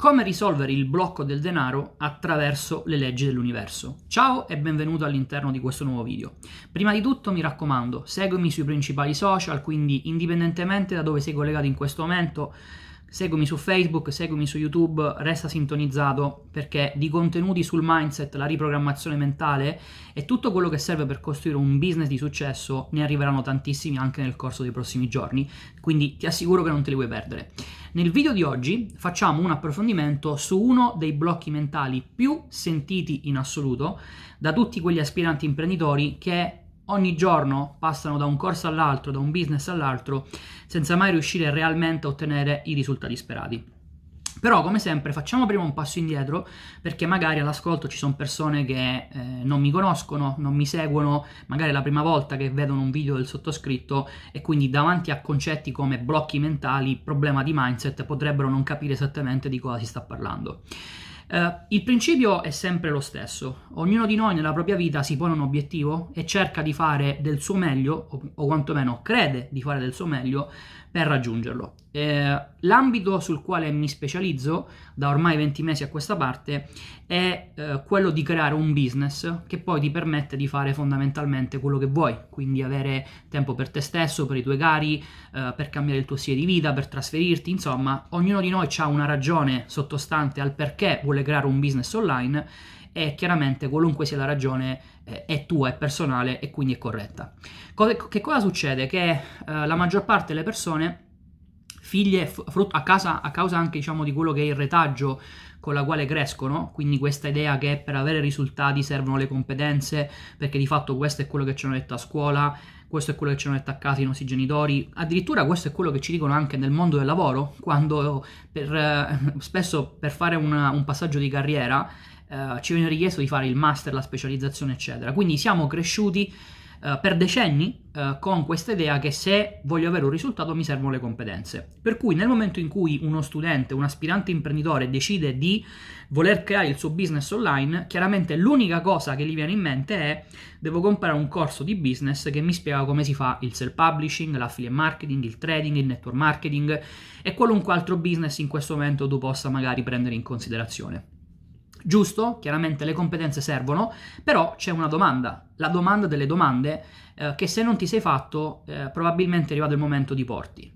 come risolvere il blocco del denaro attraverso le leggi dell'universo. Ciao e benvenuto all'interno di questo nuovo video. Prima di tutto mi raccomando, seguimi sui principali social, quindi indipendentemente da dove sei collegato in questo momento, Seguimi su Facebook, seguimi su YouTube, resta sintonizzato perché di contenuti sul mindset, la riprogrammazione mentale e tutto quello che serve per costruire un business di successo ne arriveranno tantissimi anche nel corso dei prossimi giorni, quindi ti assicuro che non te li vuoi perdere. Nel video di oggi facciamo un approfondimento su uno dei blocchi mentali più sentiti in assoluto da tutti quegli aspiranti imprenditori che ogni giorno passano da un corso all'altro, da un business all'altro, senza mai riuscire realmente a ottenere i risultati sperati. Però, come sempre, facciamo prima un passo indietro perché magari all'ascolto ci sono persone che eh, non mi conoscono, non mi seguono, magari è la prima volta che vedono un video del sottoscritto e quindi davanti a concetti come blocchi mentali, problema di mindset, potrebbero non capire esattamente di cosa si sta parlando. Uh, il principio è sempre lo stesso. Ognuno di noi nella propria vita si pone un obiettivo e cerca di fare del suo meglio, o, o quantomeno crede di fare del suo meglio, per raggiungerlo. Eh, l'ambito sul quale mi specializzo da ormai 20 mesi a questa parte è eh, quello di creare un business che poi ti permette di fare fondamentalmente quello che vuoi, quindi avere tempo per te stesso, per i tuoi cari, eh, per cambiare il tuo stile di vita, per trasferirti, insomma, ognuno di noi ha una ragione sottostante al perché vuole creare un business online e chiaramente qualunque sia la ragione eh, è tua, è personale e quindi è corretta. Co- che cosa succede? Che eh, la maggior parte delle persone, figlie frutto, a, casa, a causa anche diciamo, di quello che è il retaggio con la quale crescono, quindi questa idea che per avere risultati servono le competenze, perché di fatto questo è quello che ci hanno detto a scuola, questo è quello che ci hanno detto a casa i nostri genitori, addirittura questo è quello che ci dicono anche nel mondo del lavoro, quando per, eh, spesso per fare una, un passaggio di carriera eh, ci viene richiesto di fare il master, la specializzazione, eccetera. Quindi siamo cresciuti eh, per decenni eh, con questa idea che se voglio avere un risultato mi servono le competenze. Per cui nel momento in cui uno studente, un aspirante imprenditore decide di voler creare il suo business online, chiaramente l'unica cosa che gli viene in mente è devo comprare un corso di business che mi spiega come si fa il self-publishing, l'affiliate marketing, il trading, il network marketing e qualunque altro business in questo momento tu possa magari prendere in considerazione. Giusto, chiaramente le competenze servono, però c'è una domanda, la domanda delle domande eh, che se non ti sei fatto eh, probabilmente è arrivato il momento di porti.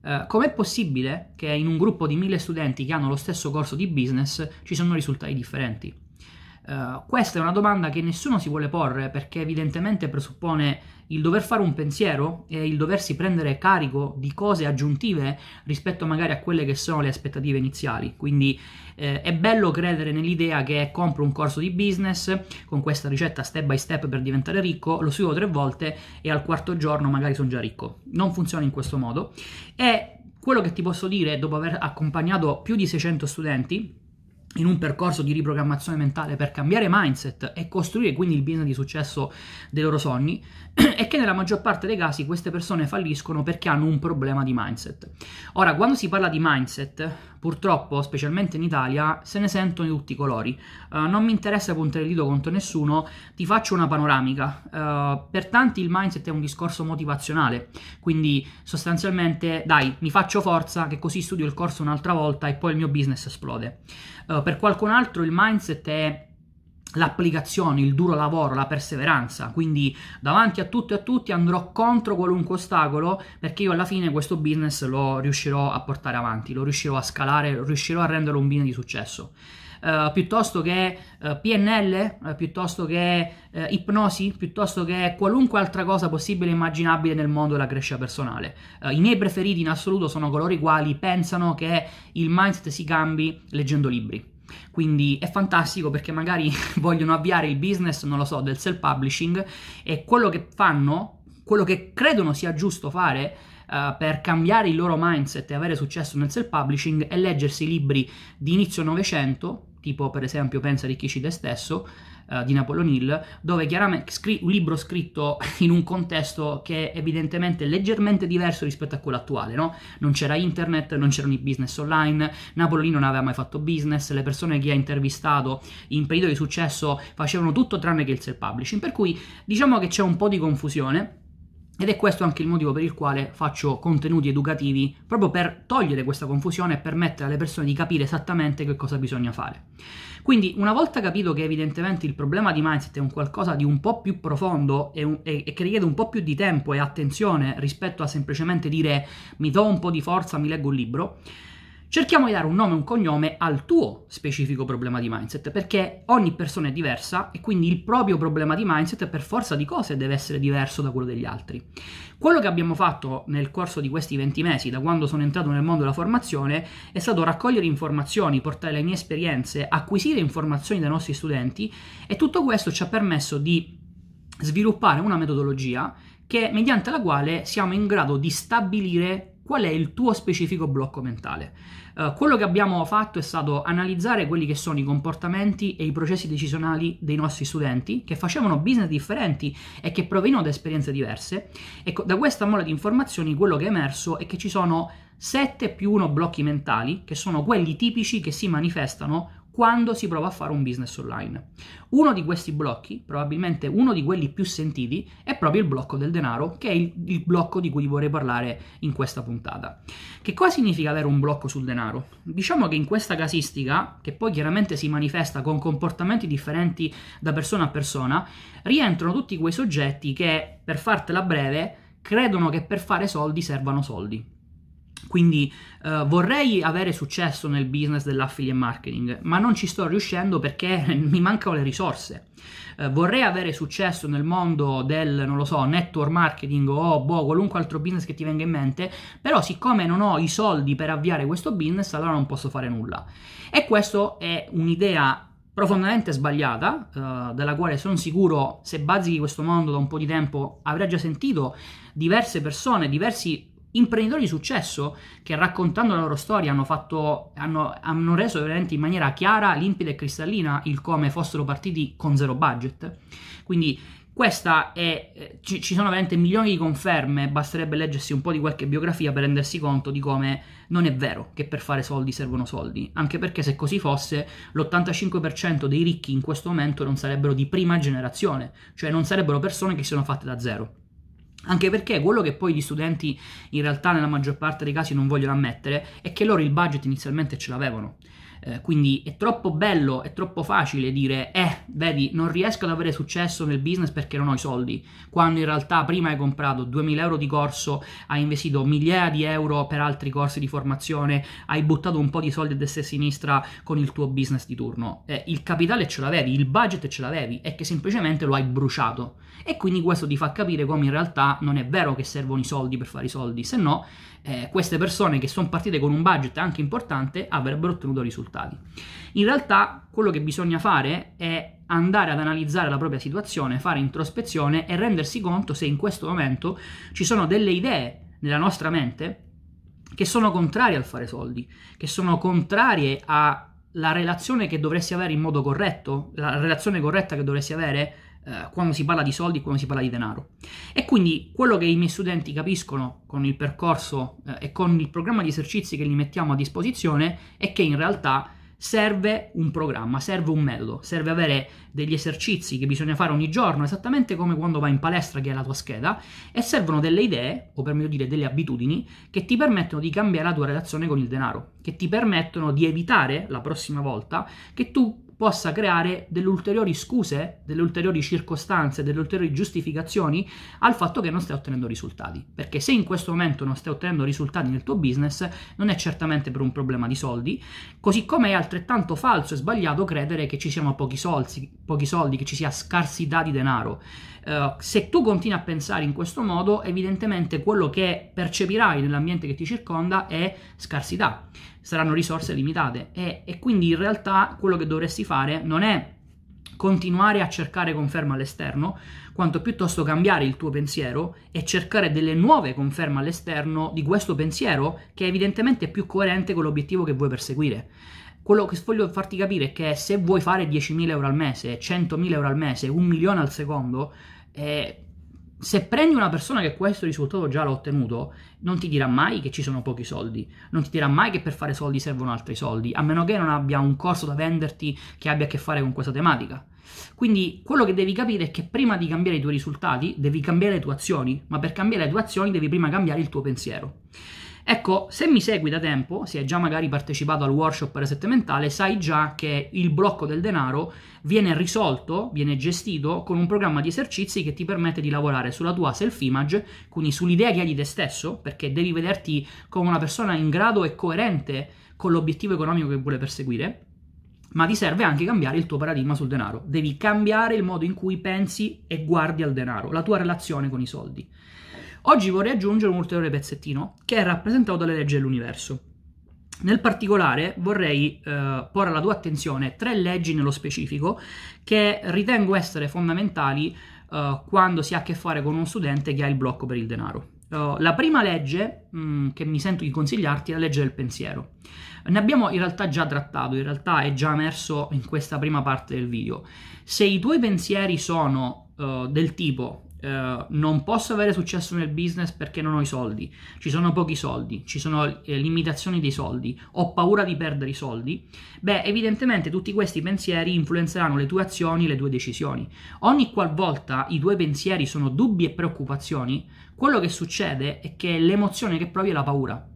Eh, com'è possibile che in un gruppo di mille studenti che hanno lo stesso corso di business ci sono risultati differenti? Uh, questa è una domanda che nessuno si vuole porre perché evidentemente presuppone il dover fare un pensiero e il doversi prendere carico di cose aggiuntive rispetto magari a quelle che sono le aspettative iniziali. Quindi eh, è bello credere nell'idea che compro un corso di business con questa ricetta step by step per diventare ricco, lo seguo tre volte e al quarto giorno magari sono già ricco. Non funziona in questo modo. E quello che ti posso dire dopo aver accompagnato più di 600 studenti in un percorso di riprogrammazione mentale per cambiare mindset e costruire quindi il business di successo dei loro sogni, è che nella maggior parte dei casi queste persone falliscono perché hanno un problema di mindset. Ora, quando si parla di mindset, purtroppo, specialmente in Italia, se ne sentono di tutti i colori. Uh, non mi interessa puntare il dito contro nessuno, ti faccio una panoramica. Uh, per tanti il mindset è un discorso motivazionale, quindi sostanzialmente, dai, mi faccio forza che così studio il corso un'altra volta e poi il mio business esplode. Uh, per qualcun altro il mindset è l'applicazione, il duro lavoro, la perseveranza. Quindi davanti a tutto e a tutti andrò contro qualunque ostacolo perché io alla fine questo business lo riuscirò a portare avanti, lo riuscirò a scalare, riuscirò a renderlo un business di successo. Uh, piuttosto che uh, PNL, uh, piuttosto che ipnosi, piuttosto che qualunque altra cosa possibile e immaginabile nel mondo della crescita personale. I miei preferiti in assoluto sono coloro i quali pensano che il mindset si cambi leggendo libri. Quindi è fantastico perché magari vogliono avviare il business, non lo so, del self-publishing e quello che fanno, quello che credono sia giusto fare uh, per cambiare il loro mindset e avere successo nel self-publishing è leggersi libri di inizio Novecento, tipo per esempio Pensa ricchisci te stesso, uh, di Napoleon Hill, dove chiaramente scri- un libro scritto in un contesto che è evidentemente leggermente diverso rispetto a quello attuale, no? Non c'era internet, non c'erano i business online, Napoleon Hill non aveva mai fatto business, le persone che ha intervistato in periodo di successo facevano tutto tranne che il self-publishing, per cui diciamo che c'è un po' di confusione Ed è questo anche il motivo per il quale faccio contenuti educativi, proprio per togliere questa confusione e permettere alle persone di capire esattamente che cosa bisogna fare. Quindi, una volta capito che evidentemente il problema di mindset è un qualcosa di un po' più profondo e, un, e, e che richiede un po' più di tempo e attenzione rispetto a semplicemente dire mi do un po' di forza, mi leggo un libro, Cerchiamo di dare un nome e un cognome al tuo specifico problema di mindset, perché ogni persona è diversa e quindi il proprio problema di mindset per forza di cose deve essere diverso da quello degli altri. Quello che abbiamo fatto nel corso di questi 20 mesi, da quando sono entrato nel mondo della formazione, è stato raccogliere informazioni, portare le mie esperienze, acquisire informazioni dai nostri studenti e tutto questo ci ha permesso di sviluppare una metodologia che, mediante la quale siamo in grado di stabilire qual è il tuo specifico blocco mentale. Uh, quello che abbiamo fatto è stato analizzare quelli che sono i comportamenti e i processi decisionali dei nostri studenti che facevano business differenti e che provenivano da esperienze diverse. Ecco, da questa mole di informazioni quello che è emerso è che ci sono 7 più 1 blocchi mentali, che sono quelli tipici che si manifestano quando si prova a fare un business online. Uno di questi blocchi, probabilmente uno di quelli più sentiti, è proprio il blocco del denaro, che è il, il blocco di cui vorrei parlare in questa puntata. Che cosa significa avere un blocco sul denaro? Diciamo che in questa casistica, che poi chiaramente si manifesta con comportamenti differenti da persona a persona, rientrano tutti quei soggetti che, per fartela breve, credono che per fare soldi servano soldi. Quindi uh, vorrei avere successo nel business dell'affiliate marketing, ma non ci sto riuscendo perché mi mancano le risorse. Uh, vorrei avere successo nel mondo del, non lo so, network marketing o boh, qualunque altro business che ti venga in mente, però siccome non ho i soldi per avviare questo business, allora non posso fare nulla. E questo è un'idea profondamente sbagliata, uh, della quale sono sicuro se bazzichi questo mondo da un po' di tempo avrai già sentito diverse persone, diversi imprenditori di successo che raccontando la loro storia hanno, fatto, hanno, hanno reso veramente in maniera chiara, limpida e cristallina il come fossero partiti con zero budget. Quindi questa è, eh, ci, ci, sono veramente milioni di conferme, basterebbe leggersi un po' di qualche biografia per rendersi conto di come non è vero che per fare soldi servono soldi, anche perché se così fosse l'85% dei ricchi in questo momento non sarebbero di prima generazione, cioè non sarebbero persone che si sono fatte da zero. Anche perché quello che poi gli studenti in realtà nella maggior parte dei casi non vogliono ammettere è che loro il budget inizialmente ce l'avevano. Eh, quindi è troppo bello, è troppo facile dire, eh, vedi, non riesco ad avere successo nel business perché non ho i soldi, quando in realtà prima hai comprato 2000 euro di corso, hai investito migliaia di euro per altri corsi di formazione, hai buttato un po' di soldi a destra e a sinistra con il tuo business di turno. Eh, il capitale ce l'avevi, il budget ce l'avevi, è che semplicemente lo hai bruciato. E quindi questo ti fa capire come in realtà non è vero che servono i soldi per fare i soldi, se no eh, queste persone che sono partite con un budget anche importante avrebbero ottenuto risultati. In realtà quello che bisogna fare è andare ad analizzare la propria situazione, fare introspezione e rendersi conto se in questo momento ci sono delle idee nella nostra mente che sono contrarie al fare soldi, che sono contrarie alla relazione che dovresti avere in modo corretto, la relazione corretta che dovresti avere eh, quando si parla di soldi, quando si parla di denaro. E quindi quello che i miei studenti capiscono con il percorso eh, e con il programma di esercizi che gli mettiamo a disposizione è che in realtà serve un programma, serve un metodo, serve avere degli esercizi che bisogna fare ogni giorno, esattamente come quando vai in palestra che è la tua scheda, e servono delle idee, o per meglio dire delle abitudini, che ti permettono di cambiare la tua relazione con il denaro, che ti permettono di evitare la prossima volta che tu possa creare delle ulteriori scuse, delle ulteriori circostanze, delle ulteriori giustificazioni al fatto che non stai ottenendo risultati. Perché se in questo momento non stai ottenendo risultati nel tuo business, non è certamente per un problema di soldi, così come è altrettanto falso e sbagliato credere che ci siano pochi soldi, pochi soldi che ci sia scarsità di denaro. Uh, se tu continui a pensare in questo modo, evidentemente quello che percepirai nell'ambiente che ti circonda è scarsità saranno risorse limitate e, e quindi in realtà quello che dovresti fare non è continuare a cercare conferma all'esterno, quanto piuttosto cambiare il tuo pensiero e cercare delle nuove conferme all'esterno di questo pensiero che evidentemente è più coerente con l'obiettivo che vuoi perseguire. Quello che voglio farti capire è che se vuoi fare 10.000 euro al mese, 100.000 euro al mese, un milione al secondo, eh, se prendi una persona che questo risultato già l'ha ottenuto, non ti dirà mai che ci sono pochi soldi, non ti dirà mai che per fare soldi servono altri soldi, a meno che non abbia un corso da venderti che abbia a che fare con questa tematica. Quindi quello che devi capire è che prima di cambiare i tuoi risultati devi cambiare le tue azioni, ma per cambiare le tue azioni devi prima cambiare il tuo pensiero. Ecco, se mi segui da tempo, se hai già magari partecipato al workshop reset mentale, sai già che il blocco del denaro viene risolto, viene gestito con un programma di esercizi che ti permette di lavorare sulla tua self-image, quindi sull'idea che hai di te stesso, perché devi vederti come una persona in grado e coerente con l'obiettivo economico che vuole perseguire, ma ti serve anche cambiare il tuo paradigma sul denaro. Devi cambiare il modo in cui pensi e guardi al denaro, la tua relazione con i soldi. Oggi vorrei aggiungere un ulteriore pezzettino che è rappresentato dalle leggi dell'universo. Nel particolare vorrei eh, porre alla tua attenzione tre leggi nello specifico che ritengo essere fondamentali eh, quando si ha a che fare con uno studente che ha il blocco per il denaro. Uh, la prima legge mh, mm, che mi sento di consigliarti è la legge del pensiero. Ne abbiamo in realtà già trattato, in realtà è già emerso in questa prima parte del video. Se i tuoi pensieri sono uh, del tipo Uh, non posso avere successo nel business perché non ho i soldi, ci sono pochi soldi, ci sono eh, limitazioni dei soldi, ho paura di perdere i soldi, beh, evidentemente tutti questi pensieri influenzeranno le tue azioni, le tue decisioni. Ogni qualvolta i tuoi pensieri sono dubbi e preoccupazioni, quello che succede è che l'emozione che provi è la paura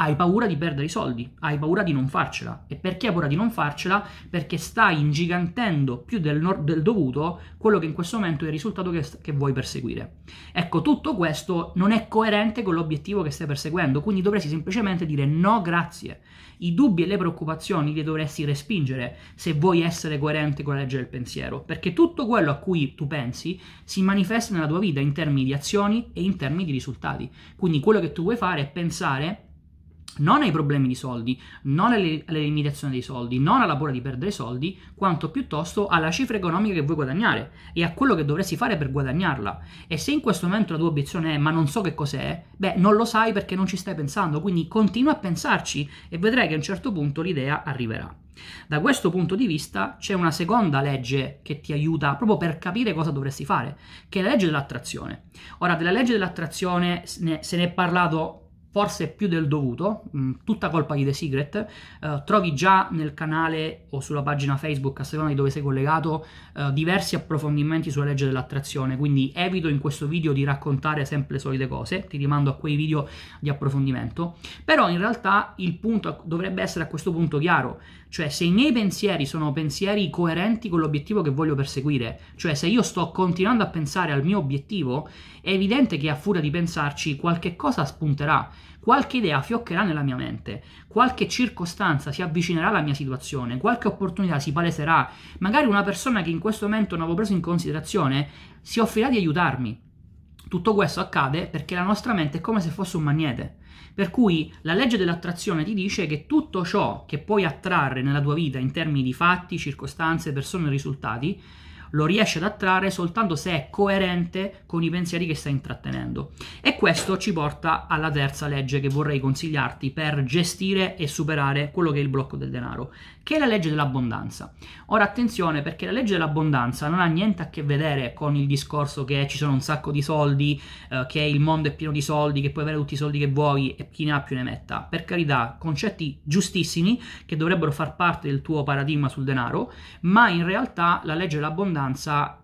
hai paura di perdere i soldi, hai paura di non farcela. E perché hai paura di non farcela? Perché stai ingigantendo più del, no- del dovuto quello che in questo momento è il risultato che, che, vuoi perseguire. Ecco, tutto questo non è coerente con l'obiettivo che stai perseguendo, quindi dovresti semplicemente dire no grazie. I dubbi e le preoccupazioni li dovresti respingere se vuoi essere coerente con la legge del pensiero, perché tutto quello a cui tu pensi si manifesta nella tua vita in termini di azioni e in termini di risultati. Quindi quello che tu vuoi fare è pensare non ai problemi di soldi, non alle, limitazioni dei soldi, non alla paura di perdere soldi, quanto piuttosto alla cifra economica che vuoi guadagnare e a quello che dovresti fare per guadagnarla. E se in questo momento la tua obiezione è ma non so che cos'è, beh, non lo sai perché non ci stai pensando, quindi continua a pensarci e vedrai che a un certo punto l'idea arriverà. Da questo punto di vista c'è una seconda legge che ti aiuta proprio per capire cosa dovresti fare, che è la legge dell'attrazione. Ora, della legge dell'attrazione se ne è parlato forse più del dovuto, mh, mm, tutta colpa di The Secret, uh, trovi già nel canale o sulla pagina Facebook, a seconda di dove sei collegato, uh, diversi approfondimenti sulla legge dell'attrazione, quindi evito in questo video di raccontare sempre le solite cose, ti rimando a quei video di approfondimento, però in realtà il punto dovrebbe essere a questo punto chiaro, cioè se i miei pensieri sono pensieri coerenti con l'obiettivo che voglio perseguire, cioè se io sto continuando a pensare al mio obiettivo, è evidente che a furia di pensarci qualche cosa spunterà, qualche idea fioccherà nella mia mente, qualche circostanza si avvicinerà alla mia situazione, qualche opportunità si paleserà, magari una persona che in questo momento non avevo preso in considerazione si offrirà di aiutarmi. Tutto questo accade perché la nostra mente è come se fosse un magnete. Per cui la legge dell'attrazione ti dice che tutto ciò che puoi attrarre nella tua vita in termini di fatti, circostanze, persone e risultati lo riesce ad attrarre soltanto se è coerente con i pensieri che stai intrattenendo. E questo ci porta alla terza legge che vorrei consigliarti per gestire e superare quello che è il blocco del denaro, che è la legge dell'abbondanza. Ora attenzione perché la legge dell'abbondanza non ha niente a che vedere con il discorso che ci sono un sacco di soldi, eh, che il mondo è pieno di soldi, che puoi avere tutti i soldi che vuoi e chi ne ha più ne metta. Per carità, concetti giustissimi che dovrebbero far parte del tuo paradigma sul denaro, ma in realtà la legge dell'abbondanza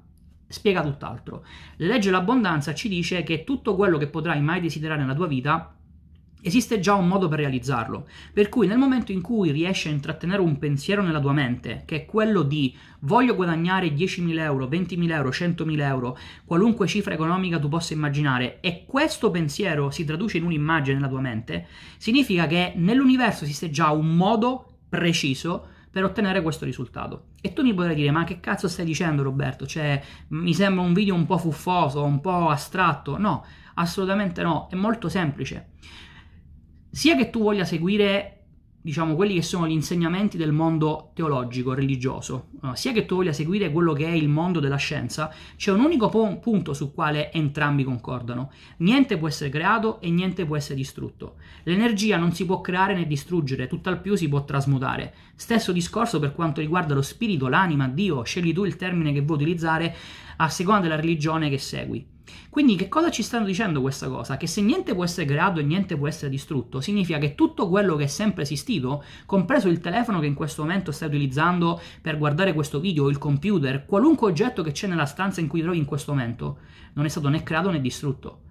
spiega tutt'altro. La legge dell'abbondanza ci dice che tutto quello che potrai mai desiderare nella tua vita esiste già un modo per realizzarlo. Per cui nel momento in cui riesci a intrattenere un pensiero nella tua mente, che è quello di voglio guadagnare 10.000 euro, 20.000 euro, 100.000 euro, qualunque cifra economica tu possa immaginare, e questo pensiero si traduce in un'immagine nella tua mente, significa che nell'universo esiste già un modo preciso per ottenere questo risultato. E tu mi potrai dire, ma che cazzo stai dicendo Roberto? Cioè, mi sembra un video un po' fuffoso, un po' astratto. No, assolutamente no, è molto semplice. Sia che tu voglia seguire diciamo, quelli che sono gli insegnamenti del mondo teologico, religioso, uh, sia che tu voglia seguire quello che è il mondo della scienza, c'è un unico po- punto su quale entrambi concordano. Niente può essere creato e niente può essere distrutto. L'energia non si può creare né distruggere, tutt'al più si può trasmutare. Stesso discorso per quanto riguarda lo spirito, l'anima, Dio, scegli tu il termine che vuoi utilizzare a seconda della religione che segui. Quindi che cosa ci stanno dicendo questa cosa? Che se niente può essere creato e niente può essere distrutto, significa che tutto quello che è sempre esistito, compreso il telefono che in questo momento stai utilizzando per guardare questo video, il computer, qualunque oggetto che c'è nella stanza in cui trovi in questo momento, non è stato né creato né distrutto.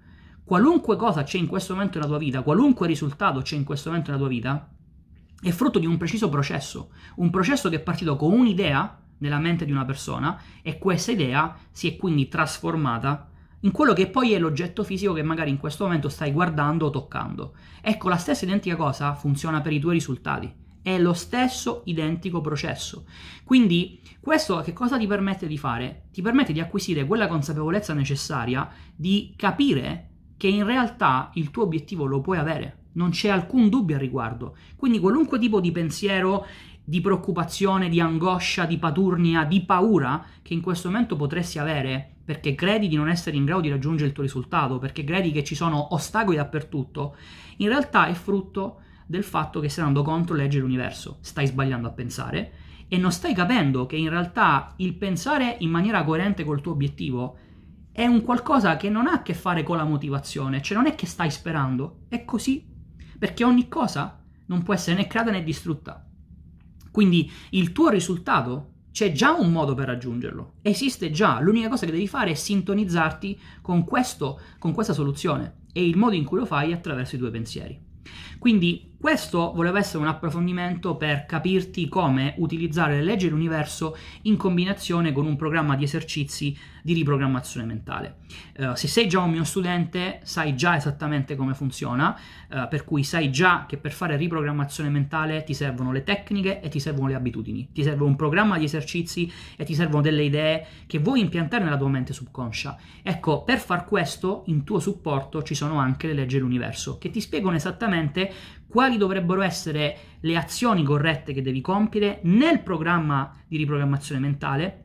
Qualunque cosa c'è in questo momento nella tua vita, qualunque risultato c'è in questo momento nella tua vita, è frutto di un preciso processo, un processo che è partito con un'idea nella mente di una persona e questa idea si è quindi trasformata in quello che poi è l'oggetto fisico che magari in questo momento stai guardando o toccando. Ecco, la stessa identica cosa funziona per i tuoi risultati. È lo stesso identico processo. Quindi questo che cosa ti permette di fare? Ti permette di acquisire quella consapevolezza necessaria di capire che in realtà il tuo obiettivo lo puoi avere. Non c'è alcun dubbio al riguardo. Quindi qualunque tipo di pensiero di preoccupazione, di angoscia, di paturnia, di paura che in questo momento potresti avere perché credi di non essere in grado di raggiungere il tuo risultato, perché credi che ci sono ostacoli dappertutto, in realtà è frutto del fatto che stai andando contro le leggi dell'universo, stai sbagliando a pensare e non stai capendo che in realtà il pensare in maniera coerente col tuo obiettivo è un qualcosa che non ha a che fare con la motivazione, cioè non è che stai sperando, è così, perché ogni cosa non può essere né creata né distrutta. Quindi il tuo risultato c'è già un modo per raggiungerlo, esiste già, l'unica cosa che devi fare è sintonizzarti con, questo, con questa soluzione e il modo in cui lo fai è attraverso i tuoi pensieri. Quindi questo voleva essere un approfondimento per capirti come utilizzare le leggi dell'universo in combinazione con un programma di esercizi di riprogrammazione mentale. Uh, se sei già un mio studente, sai già esattamente come funziona, uh, per cui sai già che per fare riprogrammazione mentale ti servono le tecniche e ti servono le abitudini, ti serve un programma di esercizi e ti servono delle idee che vuoi impiantare nella tua mente subconscia. Ecco, per far questo, in tuo supporto ci sono anche le leggi dell'universo che ti spiegano esattamente quali dovrebbero essere le azioni corrette che devi compiere nel programma di riprogrammazione mentale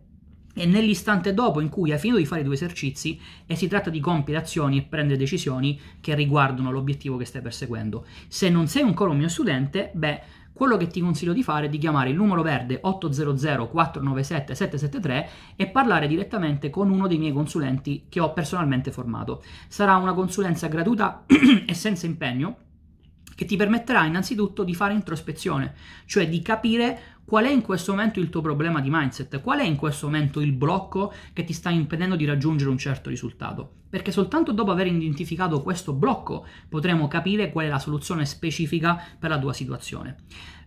e nell'istante dopo in cui hai finito di fare i due esercizi e si tratta di compiere azioni e prendere decisioni che riguardano l'obiettivo che stai perseguendo. Se non sei ancora un mio studente, beh, quello che ti consiglio di fare è di chiamare il numero verde 800 497 773 e parlare direttamente con uno dei miei consulenti che ho personalmente formato. Sarà una consulenza gratuita e senza impegno che ti permetterà innanzitutto di fare introspezione, cioè di capire qual è in questo momento il tuo problema di mindset, qual è in questo momento il blocco che ti sta impedendo di raggiungere un certo risultato. Perché soltanto dopo aver identificato questo blocco potremo capire qual è la soluzione specifica per la tua situazione.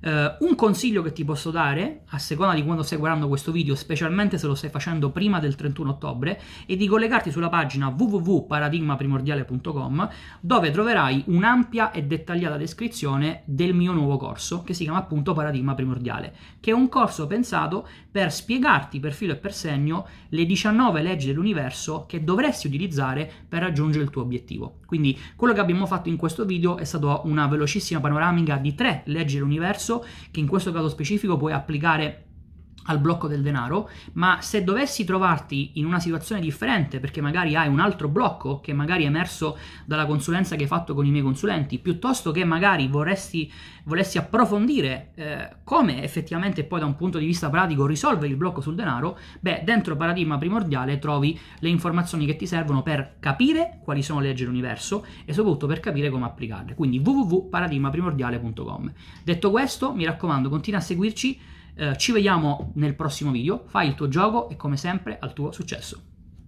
Uh, un consiglio che ti posso dare, a seconda di quando stai guardando questo video, specialmente se lo stai facendo prima del 31 ottobre, è di collegarti sulla pagina www.paradigmaprimordiale.com dove troverai un'ampia e dettagliata descrizione del mio nuovo corso che si chiama appunto Paradigma Primordiale, che è un corso pensato per spiegarti per filo e per segno le 19 leggi dell'universo che dovresti utilizzare per raggiungere il tuo obiettivo. Quindi quello che abbiamo fatto in questo video è stato una velocissima panoramica di tre leggi dell'universo che in questo caso specifico puoi applicare al blocco del denaro, ma se dovessi trovarti in una situazione differente perché magari hai un altro blocco che magari è emerso dalla consulenza che hai fatto con i miei consulenti, piuttosto che magari vorresti, volessi approfondire eh, come effettivamente poi da un punto di vista pratico risolvere il blocco sul denaro, beh, dentro Paradigma Primordiale trovi le informazioni che ti servono per capire quali sono le leggi dell'universo e soprattutto per capire come applicarle. Quindi www.paradigmaprimordiale.com. Detto questo, mi raccomando, continua a seguirci eh, ci vediamo nel prossimo video, fai il tuo gioco e come sempre al tuo successo.